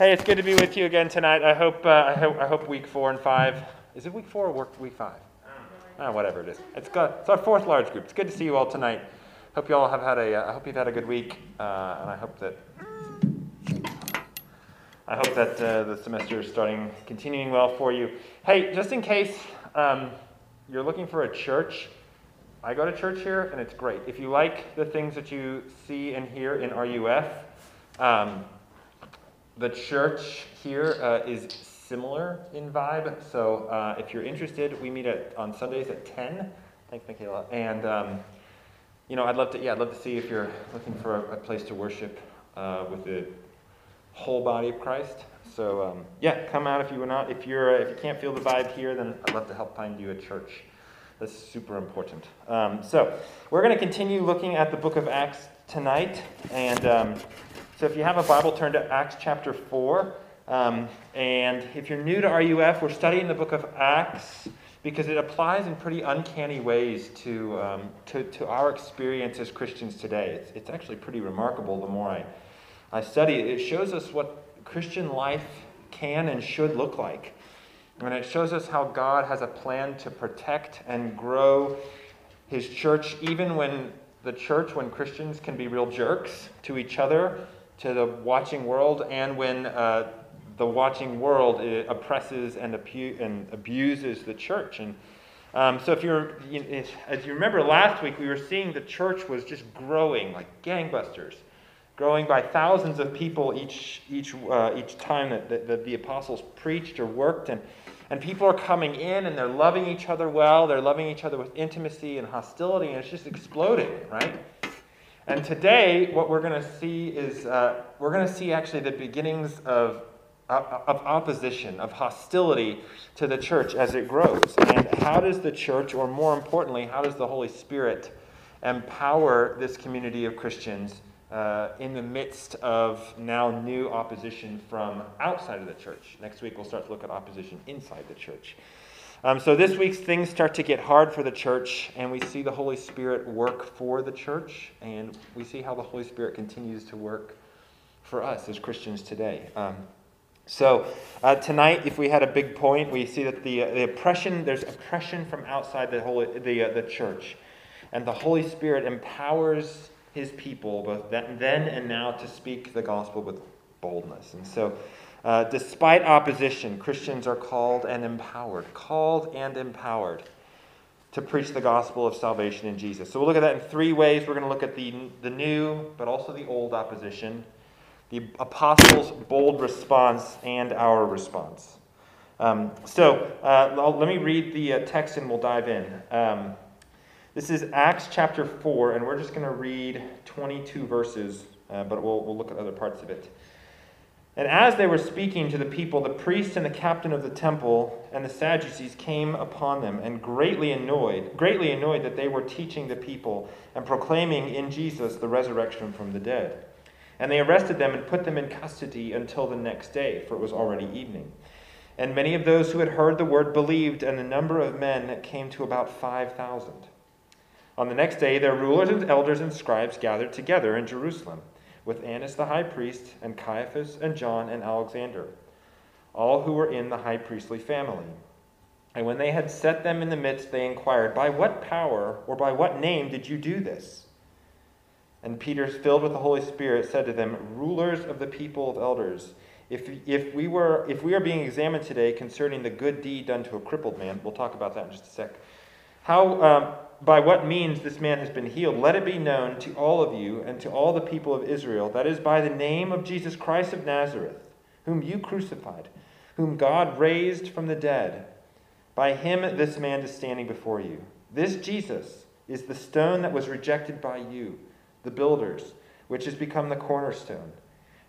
Hey, it's good to be with you again tonight. I hope, uh, I hope, I hope week four and five. Is it week four or week five? Oh, whatever it is. It's, got, it's our fourth large group. It's good to see you all tonight. Hope you all have had a. Uh, I hope you've had a good week, uh, and I hope that. I hope that uh, the semester is starting, continuing well for you. Hey, just in case um, you're looking for a church, I go to church here, and it's great. If you like the things that you see and hear in RUF, um, the church here uh, is similar in vibe. So uh, if you're interested, we meet at, on Sundays at 10. Thanks, Michaela. And, um, you know, I'd love to, yeah, I'd love to see if you're looking for a, a place to worship uh, with the whole body of Christ. So, um, yeah, come out if you are not. If, you're, if you can't feel the vibe here, then I'd love to help find you a church. That's super important. Um, so, we're going to continue looking at the book of Acts tonight. And um, so if you have a Bible, turn to Acts chapter 4. Um, and if you're new to RUF, we're studying the book of Acts because it applies in pretty uncanny ways to, um, to, to, our experience as Christians today. It's, it's actually pretty remarkable the more I, I study it. It shows us what Christian life can and should look like. And it shows us how God has a plan to protect and grow his church, even when the church, when Christians can be real jerks to each other to the watching world and when uh, the watching world oppresses and, abu- and abuses the church. And um, so, if you're, you as you remember last week, we were seeing the church was just growing like gangbusters, growing by thousands of people each each uh, each time that, that, that, the apostles preached or worked, and and people are coming in and they're loving each other well. They're loving each other with intimacy and hostility, and it's just exploding, right? And today, what we're going to see is uh, we're going to see actually the beginnings of, of opposition, of hostility to the church as it grows. And how does the church, or more importantly, how does the Holy Spirit empower this community of Christians uh, in the midst of now new opposition from outside of the church? Next week, we'll start to look at opposition inside the church. Um, so this week, things start to get hard for the church, and we see the Holy Spirit work for the church, and we see how the Holy Spirit continues to work for us as Christians today. Um, so uh, tonight, if we had a big point, we see that the, uh, the oppression, there's oppression from outside the, holy, the, uh, the church, and the Holy Spirit empowers his people, both then and now, to speak the gospel with boldness. And so uh, despite opposition, Christians are called and empowered, called and empowered to preach the gospel of salvation in Jesus. So we'll look at that in three ways. We're going to look at the, the new, but also the old opposition, the apostles' bold response, and our response. Um, so uh, let me read the uh, text and we'll dive in. Um, this is Acts chapter 4, and we're just going to read 22 verses, uh, but we'll, we'll look at other parts of it. And as they were speaking to the people, the priests and the captain of the temple and the Sadducees came upon them and greatly annoyed, greatly annoyed that they were teaching the people and proclaiming in Jesus the resurrection from the dead. And they arrested them and put them in custody until the next day, for it was already evening. And many of those who had heard the word believed, and the number of men came to about 5,000. On the next day, their rulers and elders and scribes gathered together in Jerusalem with Annas the high priest, and Caiaphas, and John, and Alexander, all who were in the high priestly family. And when they had set them in the midst, they inquired, By what power or by what name did you do this? And Peter, filled with the Holy Spirit, said to them, Rulers of the people of elders, if, if, we were, if we are being examined today concerning the good deed done to a crippled man, we'll talk about that in just a sec, how, um, by what means this man has been healed, let it be known to all of you and to all the people of Israel that is by the name of Jesus Christ of Nazareth, whom you crucified, whom God raised from the dead. By him this man is standing before you. This Jesus is the stone that was rejected by you, the builders, which has become the cornerstone.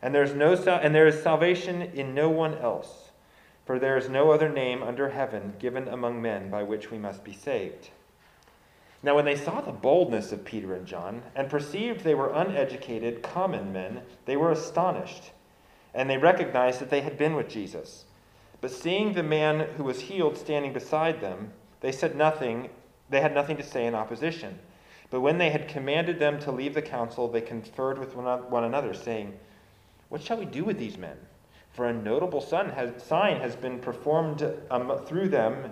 And there is no and there is salvation in no one else, for there is no other name under heaven given among men by which we must be saved. Now, when they saw the boldness of Peter and John, and perceived they were uneducated, common men, they were astonished, and they recognized that they had been with Jesus. But seeing the man who was healed standing beside them, they said nothing, they had nothing to say in opposition. But when they had commanded them to leave the council, they conferred with one another, saying, What shall we do with these men? For a notable sign has been performed um, through them.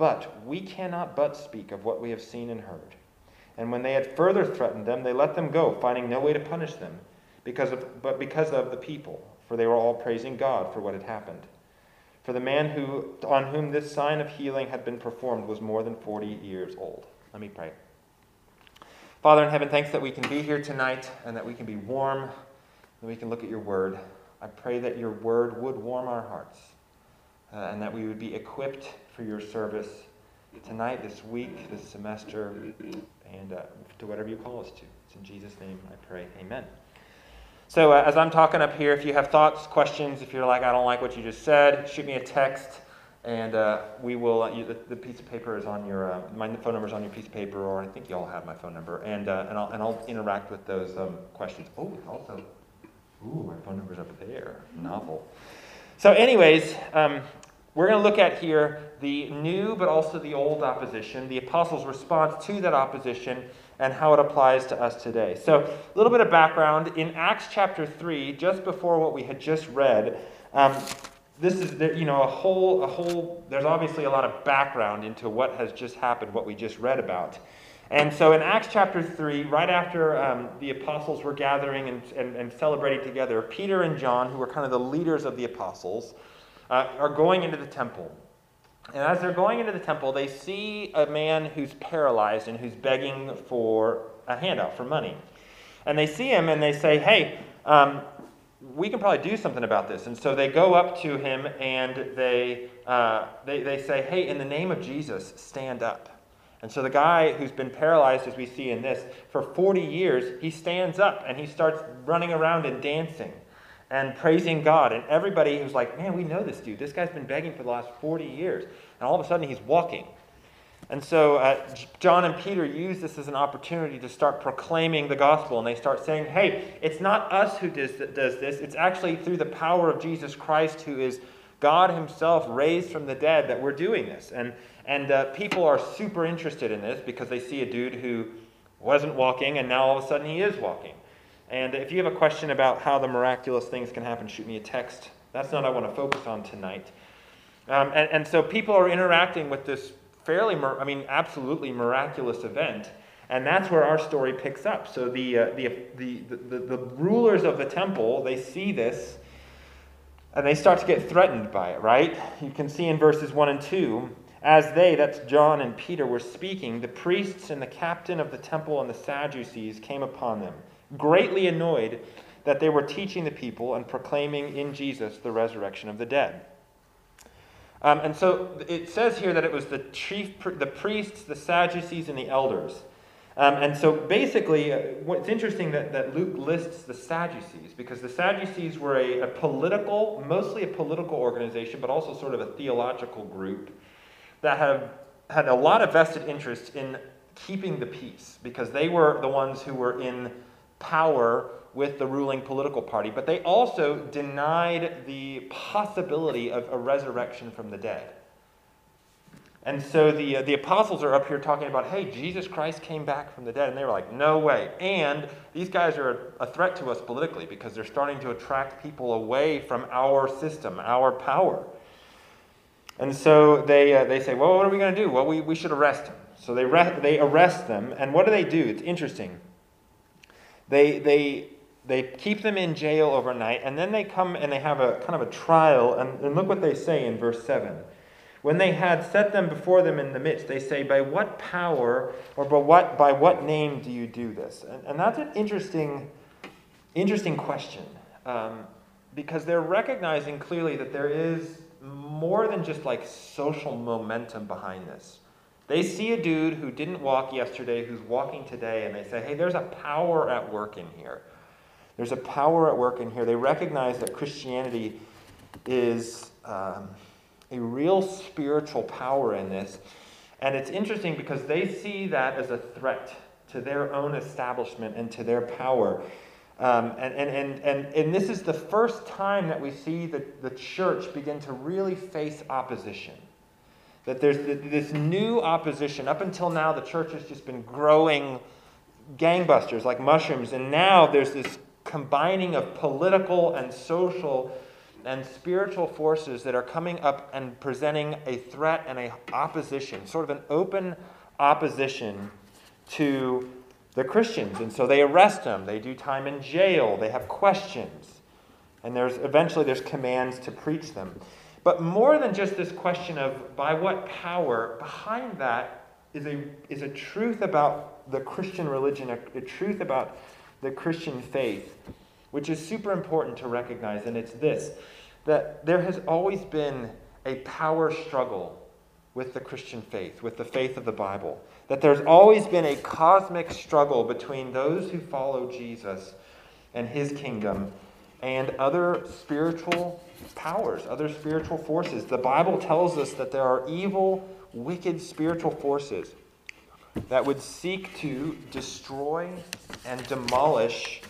But we cannot but speak of what we have seen and heard. And when they had further threatened them, they let them go, finding no way to punish them, because of, but because of the people, for they were all praising God for what had happened. For the man who, on whom this sign of healing had been performed was more than 40 years old. Let me pray. Father in heaven, thanks that we can be here tonight and that we can be warm and we can look at your word. I pray that your word would warm our hearts uh, and that we would be equipped for your service tonight, this week, this semester, and uh, to whatever you call us to. It's in Jesus' name I pray. Amen. So, uh, as I'm talking up here, if you have thoughts, questions, if you're like, I don't like what you just said, shoot me a text, and uh, we will. Uh, you, the, the, piece of paper is on your. Uh, my phone number is on your piece of paper, or I think you all have my phone number, and uh, and I'll and I'll interact with those um, questions. Oh, also Ooh, my phone number's up there. Novel. So, anyways, um, we're going to look at here the new but also the old opposition, the apostles' response to that opposition, and how it applies to us today. So, a little bit of background. In Acts chapter 3, just before what we had just read, um, this is you know a whole a whole there's obviously a lot of background into what has just happened what we just read about and so in Acts chapter 3, right after um, the apostles were gathering and, and, and, celebrating together, Peter and John, who were kind of the leaders of the apostles, uh, are going into the temple. And as they're going into the temple, they see a man who's paralyzed and who's begging for a handout, for money. And they see him and they say, hey, um, we can probably do something about this. And so they go up to him and they, uh, they, they say, hey, in the name of Jesus, stand up. And so the guy who's been paralyzed, as we see in this, for 40 years, he stands up and he starts running around and dancing and praising God. And everybody who's like, man, we know this dude. This guy's been begging for the last 40 years. And all of a sudden, he's walking. And so uh, John and Peter use this as an opportunity to start proclaiming the gospel. And they start saying, hey, it's not us who does, does this, it's actually through the power of Jesus Christ, who is God Himself raised from the dead, that we're doing this. And and uh, people are super interested in this because they see a dude who wasn't walking and now all of a sudden he is walking. And if you have a question about how the miraculous things can happen, shoot me a text. That's not what I want to focus on tonight. Um, and, and so people are interacting with this fairly, I mean, absolutely miraculous event. And that's where our story picks up. So the, uh, the, the, the, the, rulers of the temple, they see this and they start to get threatened by it, right? You can see in verses 1 and 2 as they, that's John and Peter, were speaking, the priests and the captain of the temple and the Sadducees came upon them, greatly annoyed that they were teaching the people and proclaiming in Jesus the resurrection of the dead. Um, and so it says here that it was the chief, the priests, the Sadducees, and the elders. Um, and so basically, uh, what's interesting that, that Luke lists the Sadducees, because the Sadducees were a, a political, mostly a political organization, but also sort of a theological group that have had a lot of vested interest in keeping the peace because they were the ones who were in power with the ruling political party, but they also denied the possibility of a resurrection from the dead. And so the, uh, the apostles are up here talking about, hey, Jesus Christ came back from the dead. And they were like, no way. And these guys are a threat to us politically because they're starting to attract people away from our system, our power. And so they, uh, they say, well, what are we going to do? Well, we, we should arrest him. So they, re- they arrest them. And what do they do? It's interesting. They, they, they keep them in jail overnight, and then they come and they have a kind of a trial. And, and look what they say in verse 7. When they had set them before them in the midst, they say, By what power or by what, by what name do you do this? And, and that's an interesting, interesting question um, because they're recognizing clearly that there is more than just like social momentum behind this. They see a dude who didn't walk yesterday, who's walking today, and they say, hey, there's a power at work in here. There's a power at work in here. They recognize that Christianity is, um, a real spiritual power in this. And it's interesting because they see that as a threat to their own establishment and to their power. Um, and, and, and, and, and this is the first time that we see the, the church begin to really face opposition. That there's this new opposition. Up until now, the church has just been growing gangbusters like mushrooms. And now there's this combining of political and social and spiritual forces that are coming up and presenting a threat and a opposition, sort of an open opposition to the Christians. And so they arrest them, they do time in jail, they have questions. And there's eventually there's commands to preach them. But more than just this question of by what power, behind that is a, is a truth about the Christian religion, a, a truth about the Christian faith, which is super important to recognize. And it's this that there has always been a power struggle with the Christian faith, with the faith of the Bible. That there's always been a cosmic struggle between those who follow Jesus and his kingdom and other spiritual powers, other spiritual forces. The Bible tells us that there are evil, wicked spiritual forces that would seek to destroy and demolish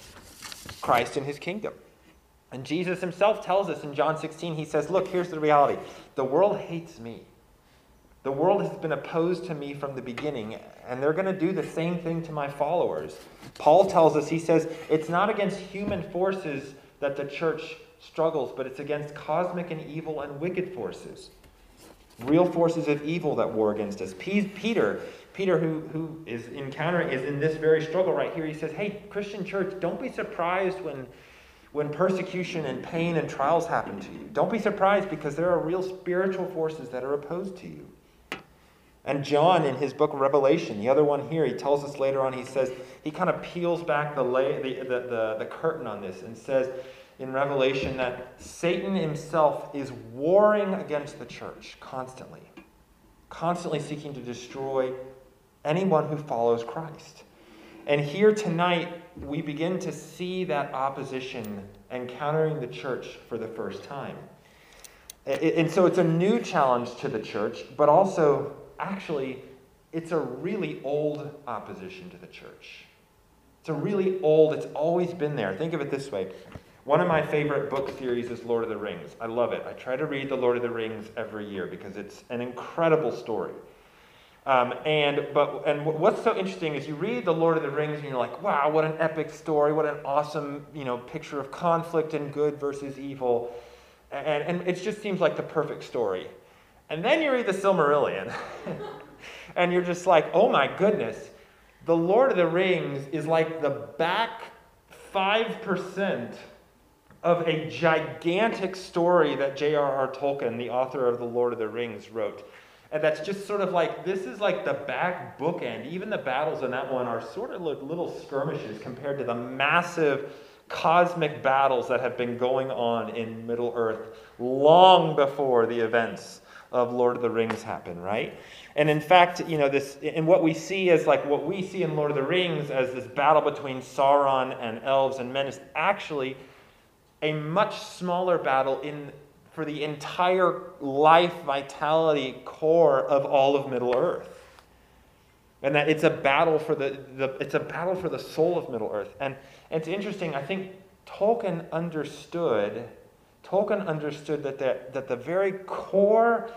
Christ and his kingdom. And Jesus himself tells us in John 16, he says, Look, here's the reality the world hates me. The world has been opposed to me from the beginning, and they're going to do the same thing to my followers. Paul tells us, he says, it's not against human forces that the church struggles, but it's against cosmic and evil and wicked forces. Real forces of evil that war against us. Peter, Peter, who, who is encountering, is in this very struggle right here. He says, Hey, Christian church, don't be surprised when when persecution and pain and trials happen to you. Don't be surprised because there are real spiritual forces that are opposed to you. And John, in his book Revelation, the other one here, he tells us later on, he says, he kind of peels back the, lay, the, the, the, the curtain on this and says in Revelation that Satan himself is warring against the church constantly, constantly seeking to destroy anyone who follows Christ. And here tonight, we begin to see that opposition encountering the church for the first time. And so it's a new challenge to the church, but also, actually, it's a really old opposition to the church. It's a really old, it's always been there. Think of it this way. One of my favorite book series is Lord of the Rings. I love it. I try to read The Lord of the Rings every year because it's an incredible story. Um, and but and what's so interesting is you read the Lord of the Rings and you're like, wow, what an epic story! What an awesome you know picture of conflict and good versus evil, and and it just seems like the perfect story. And then you read the Silmarillion, and you're just like, oh my goodness, the Lord of the Rings is like the back five percent of a gigantic story that J.R.R. Tolkien, the author of the Lord of the Rings, wrote. And that's just sort of like, this is like the back bookend. Even the battles in that one are sort of like little skirmishes compared to the massive cosmic battles that have been going on in Middle Earth long before the events of Lord of the Rings happen, right? And in fact, you know, this and what we see as like what we see in Lord of the Rings as this battle between Sauron and elves and men is actually a much smaller battle in for the entire life vitality core of all of Middle Earth. And that it's a battle for the, the it's a battle for the soul of Middle Earth. And, and it's interesting, I think Tolkien understood, Tolkien understood that the, that the very core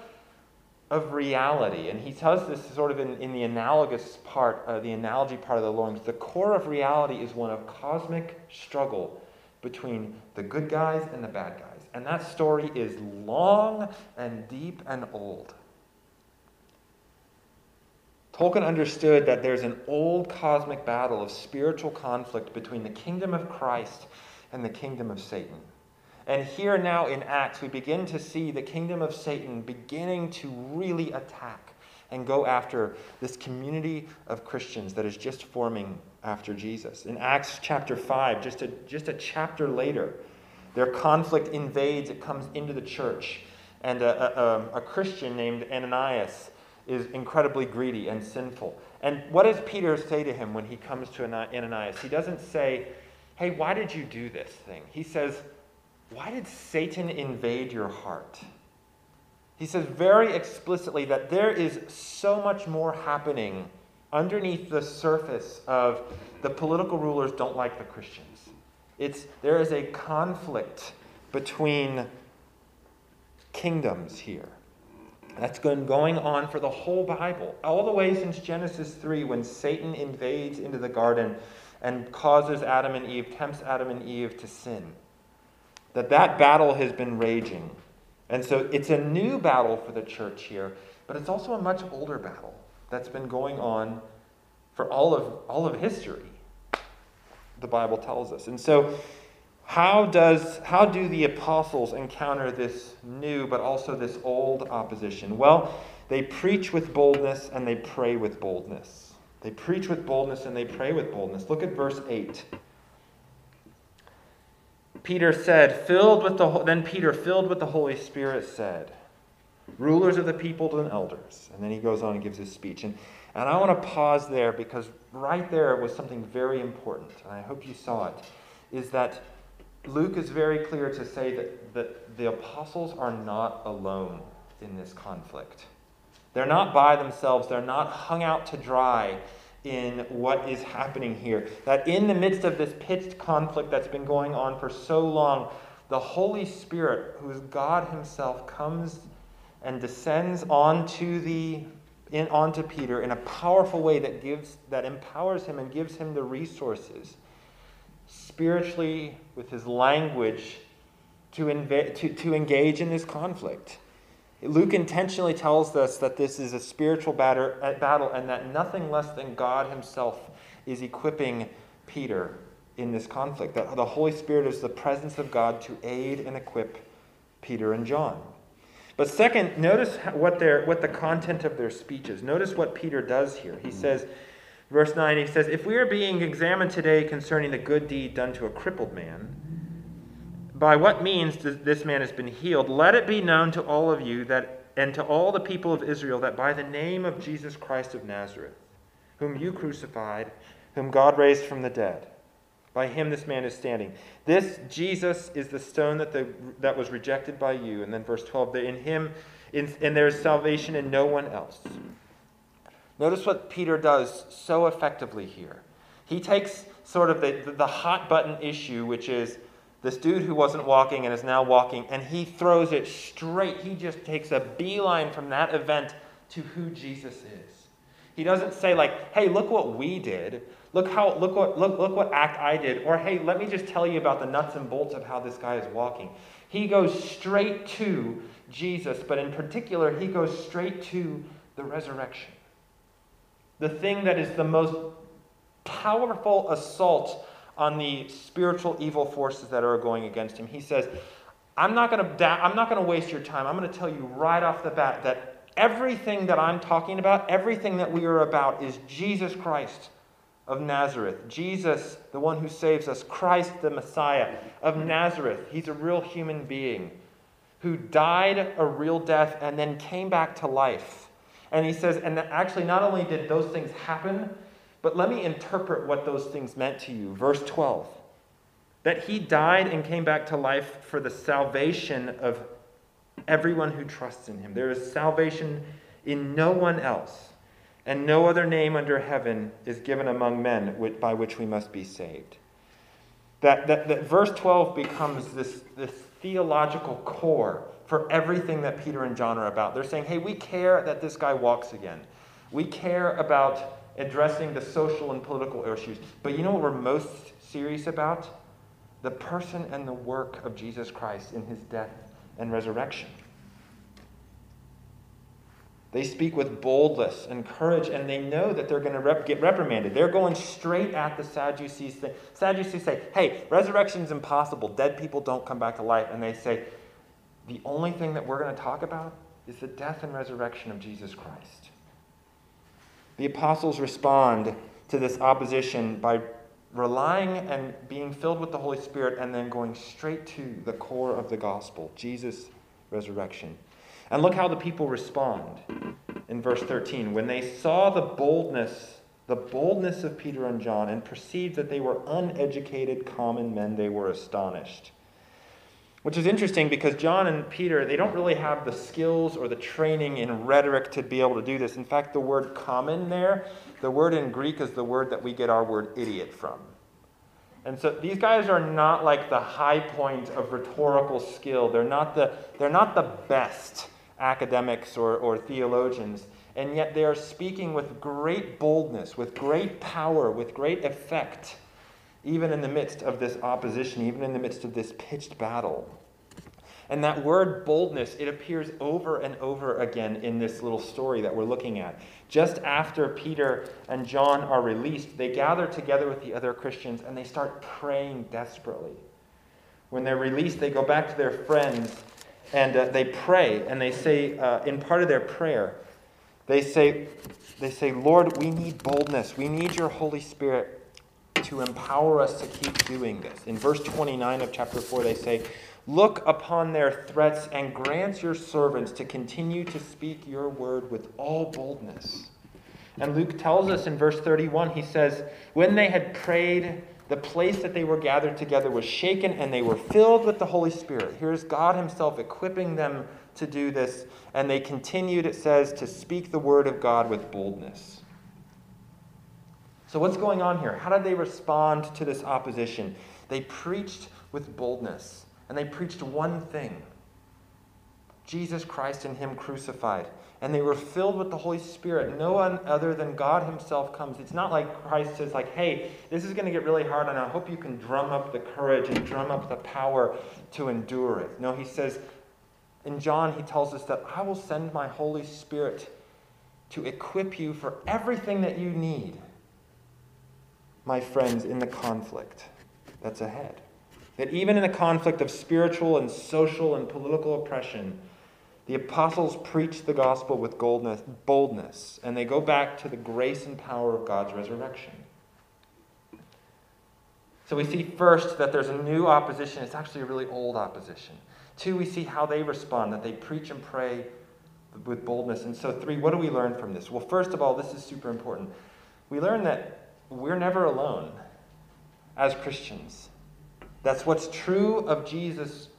of reality, and he tells this sort of in, in the analogous part, uh, the analogy part of the Lord, the core of reality is one of cosmic struggle between the good guys and the bad guys. And that story is long and deep and old. Tolkien understood that there's an old cosmic battle of spiritual conflict between the kingdom of Christ and the kingdom of Satan. And here now in Acts, we begin to see the kingdom of Satan beginning to really attack and go after this community of Christians that is just forming after Jesus. In Acts chapter 5, just a, just a chapter later, their conflict invades, it comes into the church. And a, a, a, Christian named Ananias is incredibly greedy and sinful. And what does Peter say to him when he comes to Ananias? He doesn't say, Hey, why did you do this thing? He says, Why did Satan invade your heart? He says very explicitly that there is so much more happening underneath the surface of the political rulers don't like the Christians. It's, there is a conflict between kingdoms here. That's been going on for the whole Bible, all the way since Genesis 3, when Satan invades into the garden and causes Adam and Eve, tempts Adam and Eve to sin. That that battle has been raging. And so it's a new battle for the church here, but it's also a much older battle that's been going on for all of, all of history, the Bible tells us. And so, how, does, how do the apostles encounter this new but also this old opposition? Well, they preach with boldness and they pray with boldness. They preach with boldness and they pray with boldness. Look at verse 8. Peter said, filled with the then Peter, filled with the Holy Spirit, said, rulers of the people and elders. And then he goes on and gives his speech. And, and I want to pause there because right there was something very important, and I hope you saw it, is that Luke is very clear to say that, that the apostles are not alone in this conflict. They're not by themselves, they're not hung out to dry in what is happening here. That in the midst of this pitched conflict that's been going on for so long, the Holy Spirit, who is God Himself, comes and descends onto the in, onto Peter in a powerful way that gives that empowers him and gives him the resources spiritually with his language to, inv- to, to engage in this conflict. Luke intentionally tells us that this is a spiritual battle and that nothing less than God himself is equipping Peter in this conflict. That the Holy Spirit is the presence of God to aid and equip Peter and John. But second, notice what, their, what the content of their speech is. Notice what Peter does here. He mm-hmm. says, verse 9, he says, If we are being examined today concerning the good deed done to a crippled man, by what means this man has been healed, let it be known to all of you that and to all the people of Israel that by the name of Jesus Christ of Nazareth, whom you crucified, whom God raised from the dead, by him this man is standing. This Jesus is the stone that, the, that was rejected by you. And then verse 12, in him, in, and there is salvation in no one else. Notice what Peter does so effectively here. He takes sort of the, the hot button issue, which is this dude who wasn't walking and is now walking, and he throws it straight. He just takes a beeline from that event to who Jesus is. He doesn't say, like, hey, look what we did. Look how look what look, look what act I did. Or hey, let me just tell you about the nuts and bolts of how this guy is walking. He goes straight to Jesus, but in particular, he goes straight to the resurrection. The thing that is the most powerful assault on the spiritual evil forces that are going against him. He says, I'm not going to I'm not going to waste your time. I'm going to tell you right off the bat that everything that I'm talking about, everything that we are about is Jesus Christ of Nazareth. Jesus, the one who saves us, Christ the Messiah of Nazareth. He's a real human being who died a real death and then came back to life. And he says, and actually, not only did those things happen, but let me interpret what those things meant to you. Verse 12 that he died and came back to life for the salvation of everyone who trusts in him. There is salvation in no one else and no other name under heaven is given among men by which we must be saved. That, that, that verse 12 becomes this, this theological core for everything that Peter and John are about. They're saying, hey, we care that this guy walks again. We care about addressing the social and political issues. But you know what we're most serious about? The person and the work of Jesus Christ in his death and resurrection. They speak with boldness and courage, and they know that they're going to rep- get reprimanded. They're going straight at the Sadducees. Thing. Sadducees say, hey, resurrection is impossible. Dead people don't come back to life. And they say, the only thing that we're going to talk about is the death and resurrection of Jesus Christ. The apostles respond to this opposition by relying and being filled with the Holy Spirit and then going straight to the core of the gospel Jesus' resurrection. And look how the people respond in verse 13. When they saw the boldness, the boldness of Peter and John, and perceived that they were uneducated common men, they were astonished. Which is interesting because John and Peter, they don't really have the skills or the training in rhetoric to be able to do this. In fact, the word common there, the word in Greek is the word that we get our word idiot from. And so these guys are not like the high point of rhetorical skill. They're not the, they're not the best academics or, or theologians. And yet they are speaking with great boldness, with great power, with great effect even in the midst of this opposition, even in the midst of this pitched battle. And that word boldness, it appears over and over again in this little story that we're looking at. Just after Peter and John are released, they gather together with the other Christians and they start praying desperately. When they're released, they go back to their friends and uh, they pray and they say, uh, in part of their prayer, they say, they say, Lord, we need boldness. We need your Holy Spirit to empower us to keep doing this. In verse 29 of chapter 4, they say, Look upon their threats and grant your servants to continue to speak your word with all boldness. And Luke tells us in verse 31, he says, When they had prayed, the place that they were gathered together was shaken and they were filled with the Holy Spirit. Here's God Himself equipping them to do this. And they continued, it says, to speak the word of God with boldness. So, what's going on here? How did they respond to this opposition? They preached with boldness, and they preached one thing Jesus Christ and Him crucified. And they were filled with the Holy Spirit. No one other than God Himself comes. It's not like Christ says, like, hey, this is going to get really hard, and I hope you can drum up the courage and drum up the power to endure it. No, He says, in John, He tells us that I will send my Holy Spirit to equip you for everything that you need my friends, in the conflict that's ahead. That even in the conflict of spiritual and social and political oppression, the apostles preach the gospel with boldness, and they go back to the grace and power of God's resurrection. So we see first that there's a new opposition. It's actually a really old opposition. Two, we see how they respond, that they preach and pray with boldness. And so, three, what do we learn from this? Well, first of all, this is super important. We learn that we're never alone as Christians. That's what's true of Jesus'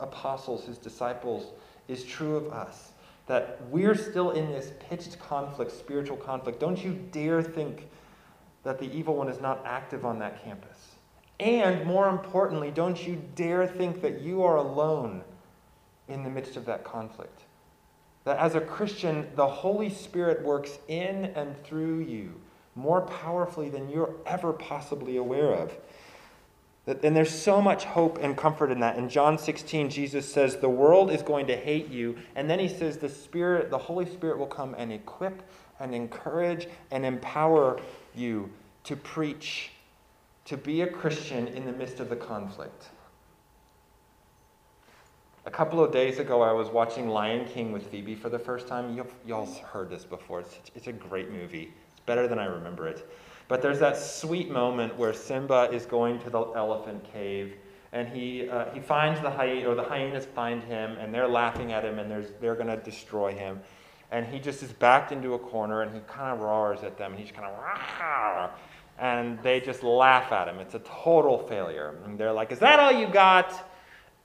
apostles, his disciples, is true of us. That we're still in this pitched conflict, spiritual conflict. Don't you dare think that the evil one is not active on that campus. And more importantly, don't you dare think that you are alone in the midst of that conflict. That as a Christian, the Holy Spirit works in and through you more powerfully than you're ever possibly aware of. And there's so much hope and comfort in that. In John 16, Jesus says, The world is going to hate you. And then he says, The Spirit, the Holy Spirit will come and equip and encourage and empower you to preach, to be a Christian in the midst of the conflict. A couple of days ago, I was watching Lion King with Phoebe for the first time. Y'all heard this before. It's, it's a great movie better than I remember it. But there's that sweet moment where Simba is going to the elephant cave and he, uh, he finds the hyena, or the hyenas find him, and they're laughing at him, and they're going to destroy him. And he just is backed into a corner, and he kind of roars at them, and he's kind of, Rawr! and they just laugh at him. It's a total failure. And they're like, Is that all you got?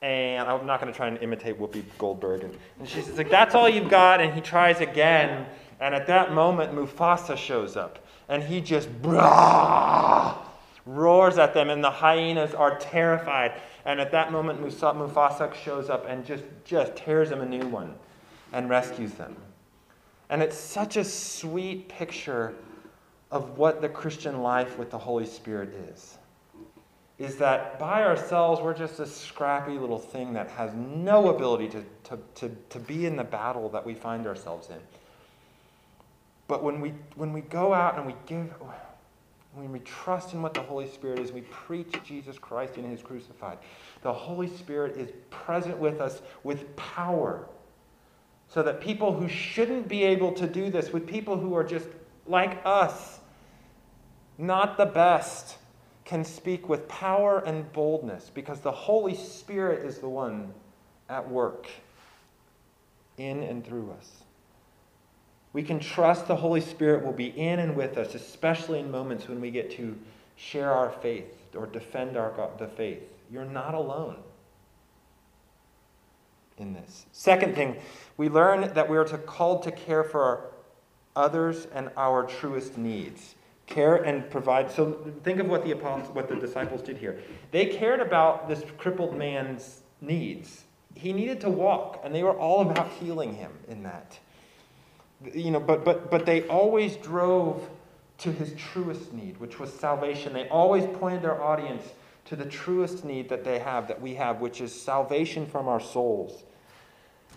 And I'm not going to try and imitate Whoopi Goldberg. And, and she's like, That's all you've got. And he tries again. And at that moment, Mufasa shows up. And he just roars at them, and the hyenas are terrified. And at that moment, Mufasa shows up and just, just tears them a new one and rescues them. And it's such a sweet picture of what the Christian life with the Holy Spirit is. Is that by ourselves, we're just a scrappy little thing that has no ability to, to, to, to be in the battle that we find ourselves in. But when we, when we go out and we give, when we trust in what the Holy Spirit is, we preach Jesus Christ and His crucified, the Holy Spirit is present with us with power. So that people who shouldn't be able to do this, with people who are just like us, not the best, can speak with power and boldness because the Holy Spirit is the one at work in and through us. We can trust the Holy Spirit will be in and with us, especially in moments when we get to share our faith or defend our the faith. You're not alone. in this. Second thing, we learn that we are to, called to care for others and our truest needs. Care and provide. So think of what the apostles, what the disciples did here. They cared about this crippled man's needs. He needed to walk, and they were all about healing him in that. You know, but but but they always drove to his truest need, which was salvation. They always pointed their audience to the truest need that they have, that we have, which is salvation from our souls,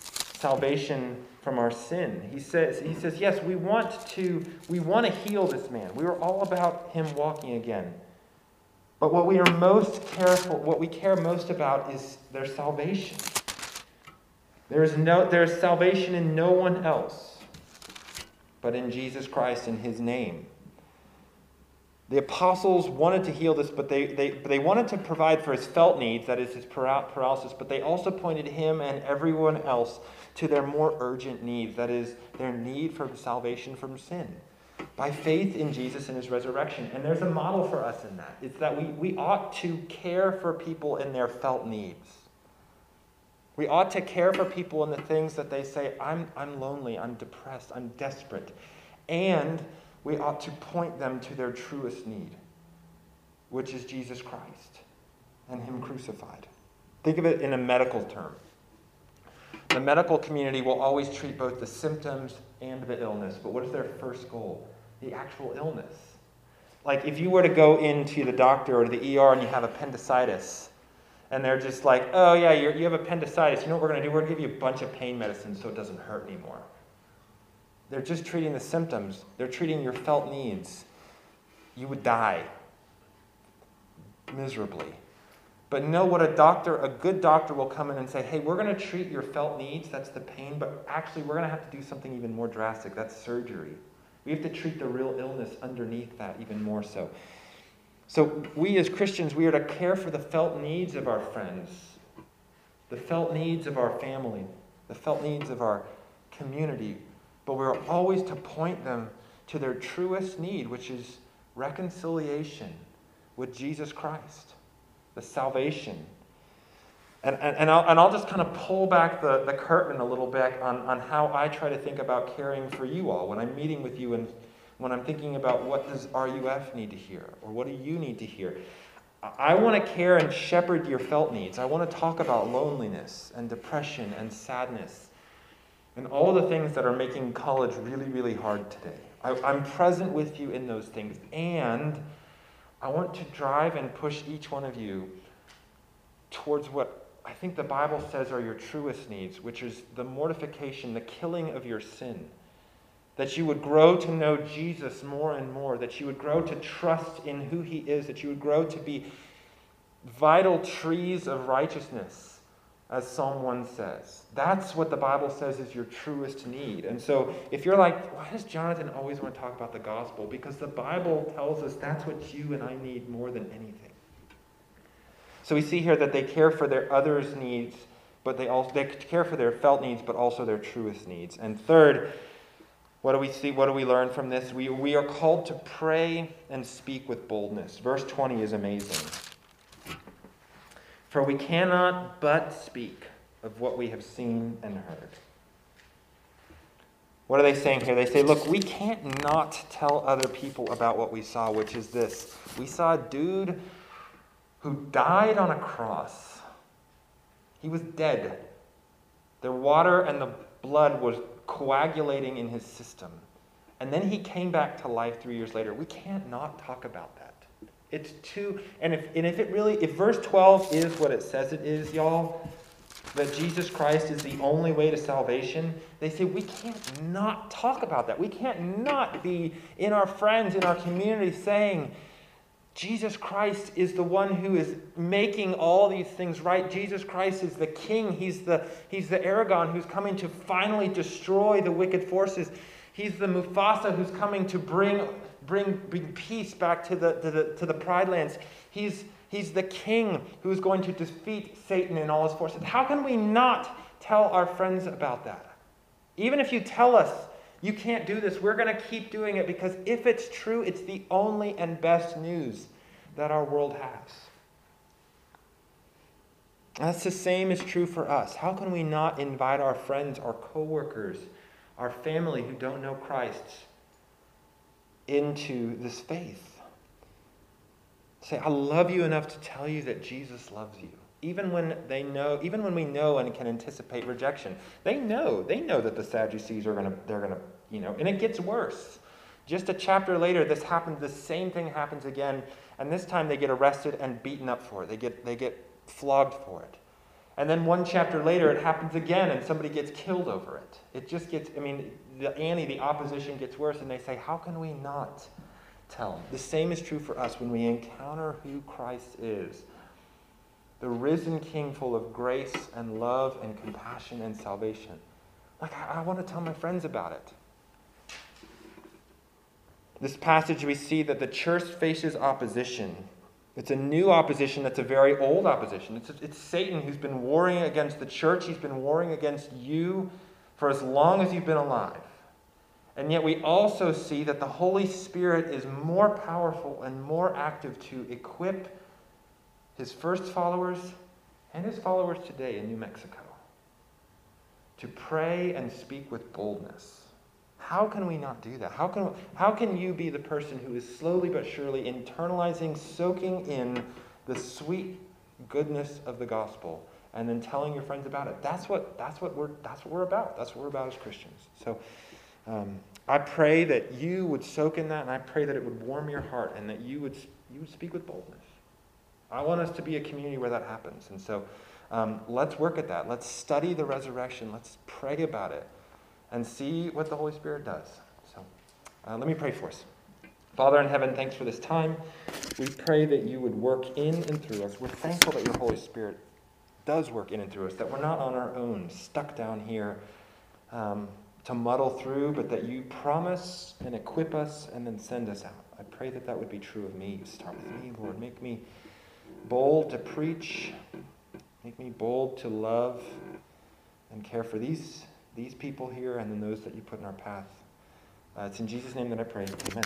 salvation from our sin. He says, he says, yes, we want to, we want to heal this man. We are all about him walking again. But what we are most careful, what we care most about is their salvation. There is no, there is salvation in no one else, but in Jesus Christ in his name. The apostles wanted to heal this, but they, they, they wanted to provide for his felt needs, that is his paralysis, but they also pointed him and everyone else to their more urgent needs, that is their need for salvation from sin. By faith in Jesus and his resurrection. And there's a model for us in that. It's that we, we ought to care for people in their felt needs. We ought to care for people in the things that they say, I'm, I'm lonely, I'm depressed, I'm desperate. And we ought to point them to their truest need, which is Jesus Christ and Him crucified. Think of it in a medical term. The medical community will always treat both the symptoms and the illness, but what is their first goal? The actual illness. Like if you were to go into the doctor or the ER and you have appendicitis, and they're just like, oh yeah, you have appendicitis, you know what we're going to do? We're going to give you a bunch of pain medicine so it doesn't hurt anymore. They're just treating the symptoms, they're treating your felt needs. You would die miserably. But know what a doctor, a good doctor will come in and say, hey, we're going to treat your felt needs, that's the pain, but actually we're going to have to do something even more drastic. That's surgery. We have to treat the real illness underneath that even more so. So, we as Christians, we are to care for the felt needs of our friends, the felt needs of our family, the felt needs of our community, but we're always to point them to their truest need, which is reconciliation with Jesus Christ, the salvation. And, and, and, I'll, and I'll just kind of pull back the, the curtain a little bit on, on how I try to think about caring for you all when I'm meeting with you and when I'm thinking about what does RUF need to hear or what do you need to hear. I want to care and shepherd your felt needs. I want to talk about loneliness and depression and sadness and all the things that are making college really, really hard today. I, I'm present with you in those things. And I want to drive and push each one of you towards what I think the Bible says are your truest needs, which is the mortification, the killing of your sin. That you would grow to know Jesus more and more, that you would grow to trust in who he is, that you would grow to be vital trees of righteousness as Psalm 1 says. That's what the Bible says is your truest need. And so if you're like, why does Jonathan always want to talk about the gospel? Because the Bible tells us that's what you and I need more than anything. So we see here that they care for their others' needs, but they also they care for their felt needs, but also their truest needs. And third, what do we see? What do we learn from this? We, we are called to pray and speak with boldness. Verse 20 is amazing. For we cannot but speak of what we have seen and heard. What are they saying here? They say, look, we can't not tell other people about what we saw, which is this. We saw a dude who died on a cross. He was dead. The water and the blood was coagulating in his system. And then he came back to life three years later. We can't not talk about that. It's too, and if, and if it really, if verse 12 is what it says it is, y'all, that Jesus Christ is the only way to salvation, they say we can't not talk about that. We can't not be in our friends, in our community saying, Jesus Christ is the one who is making all these things right. Jesus Christ is the king. He's the, he's the Aragorn who's coming to finally destroy the wicked forces. He's the Mufasa who's coming to bring bring, bring peace back to the, to the, to the Pride Lands. He's, he's the king who's going to defeat Satan and all his forces. How can we not tell our friends about that? Even if you tell us you can't do this, we're going to keep doing it because if it's true, it's the only and best news that our world has. That's the same is true for us. How can we not invite our friends, our coworkers, our family who don't know Christ into this faith? Say, I love you enough to tell you that Jesus loves you. Even when they know, even when we know and can anticipate rejection, they know, they know that the Sadducees are gonna, they're gonna, you know, and it gets worse. Just a chapter later, this happens, the same thing happens again, and this time they get arrested and beaten up for it. They get, they get flogged for it. And then one chapter later, it happens again, and somebody gets killed over it. It just gets, I mean, the Annie, the opposition gets worse, and they say, How can we not tell? The same is true for us when we encounter who Christ is the risen King full of grace and love and compassion and salvation. Like, I, I want to tell my friends about it. This passage, we see that the church faces opposition. It's a new opposition that's a very old opposition. It's, it's Satan who's been warring against the church, he's been warring against you for as long as you've been alive. And yet, we also see that the Holy Spirit is more powerful and more active to equip his first followers and his followers today in New Mexico to pray and speak with boldness. How can we not do that? How can, how can you be the person who is slowly but surely internalizing, soaking in the sweet goodness of the gospel and then telling your friends about it? That's what, that's what, we're, that's what we're about. That's what we're about as Christians. So um, I pray that you would soak in that and I pray that it would warm your heart and that you would, you would speak with boldness. I want us to be a community where that happens. And so um, let's work at that. Let's study the resurrection. Let's pray about it and see what the Holy Spirit does. So uh, let me pray for us. Father in heaven, thanks for this time. We pray that you would work in and through us. We're thankful that your Holy Spirit does work in and through us, that we're not on our own, stuck down here um, to muddle through, but that you promise and equip us and then send us out. I pray that that would be true of me. Start with me, Lord. Make me bold to preach. Make me bold to love and care for these, these people here and then those that you put in our path. Uh, it's in Jesus' name that I pray. Amen.